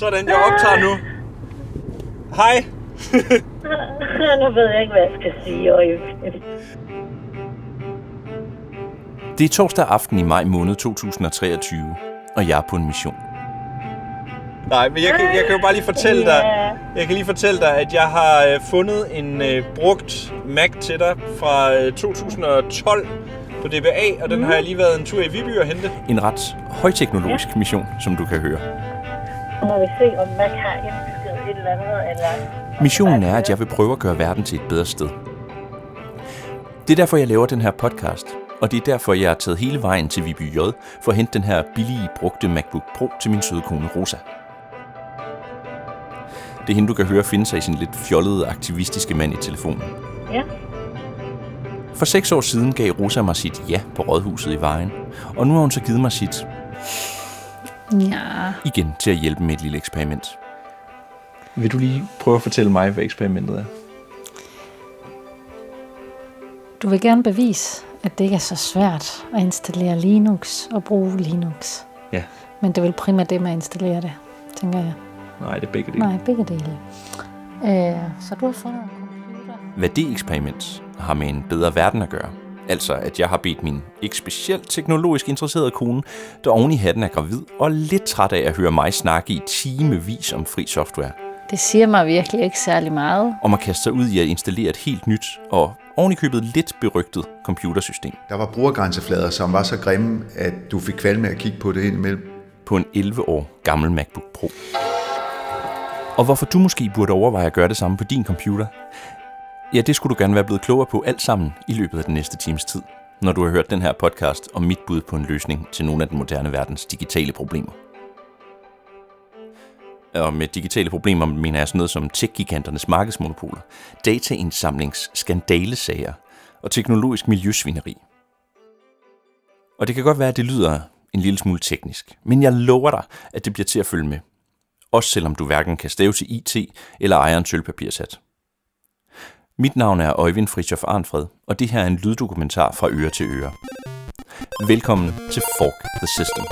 Sådan, jeg optager nu. Hej. nu ved jeg ikke, hvad jeg skal sige. Det er torsdag aften i maj måned 2023, og jeg er på en mission. Nej, men jeg kan, jeg kan jo bare lige fortælle dig, jeg kan lige fortælle dig, at jeg har øh, fundet en øh, brugt Mac til dig fra øh, 2012 på DBA, og den har jeg lige været en tur i Viby og hente. En ret højteknologisk mission, som du kan høre. Så må vi se, om Mac har indbygget et eller andet, eller... Missionen er, at jeg vil prøve at gøre verden til et bedre sted. Det er derfor, jeg laver den her podcast, og det er derfor, jeg er taget hele vejen til Viby J for at hente den her billige, brugte MacBook Pro til min søde kone Rosa. Det er hende, du kan høre finde sig i sin lidt fjollede, aktivistiske mand i telefonen. Ja. For seks år siden gav Rosa mig sit ja på rådhuset i vejen, og nu har hun så givet mig sit Ja, igen til at hjælpe med et lille eksperiment. Vil du lige prøve at fortælle mig, hvad eksperimentet er? du vil gerne bevise, at det ikke er så svært at installere Linux og bruge Linux. Ja. Men det er vel primært det med at installere det, tænker jeg. Nej, det er begge dele. Nej, begge dele. Øh, så du har fundet en computer. Hvad det eksperiment har med en bedre verden at gøre, altså at jeg har bedt min ikke specielt teknologisk interesserede kone, der oven i hatten er gravid og lidt træt af at høre mig snakke i timevis om fri software, Det siger mig virkelig ikke særlig meget. om at kaste sig ud i at installere et helt nyt og ovenikøbet lidt berygtet computersystem Der var brugergrænseflader, som var så grimme, at du fik kvalme med at kigge på det indimellem. på en 11 år gammel MacBook Pro. Og hvorfor du måske burde overveje at gøre det samme på din computer, ja, det skulle du gerne være blevet klogere på alt sammen i løbet af den næste times tid, når du har hørt den her podcast om mit bud på en løsning til nogle af den moderne verdens digitale problemer. Og med digitale problemer mener jeg sådan noget som tech-giganternes markedsmonopoler, dataindsamlings skandalesager og teknologisk miljøsvineri. Og det kan godt være, at det lyder en lille smule teknisk, men jeg lover dig, at det bliver til at følge med. Også selvom du hverken kan stave til IT eller ejer en sølvpapirshat. Mit navn er Øjvind Fritjof Arnfred, og det her er en lyddokumentar fra øre til øre. Velkommen til Fork the System.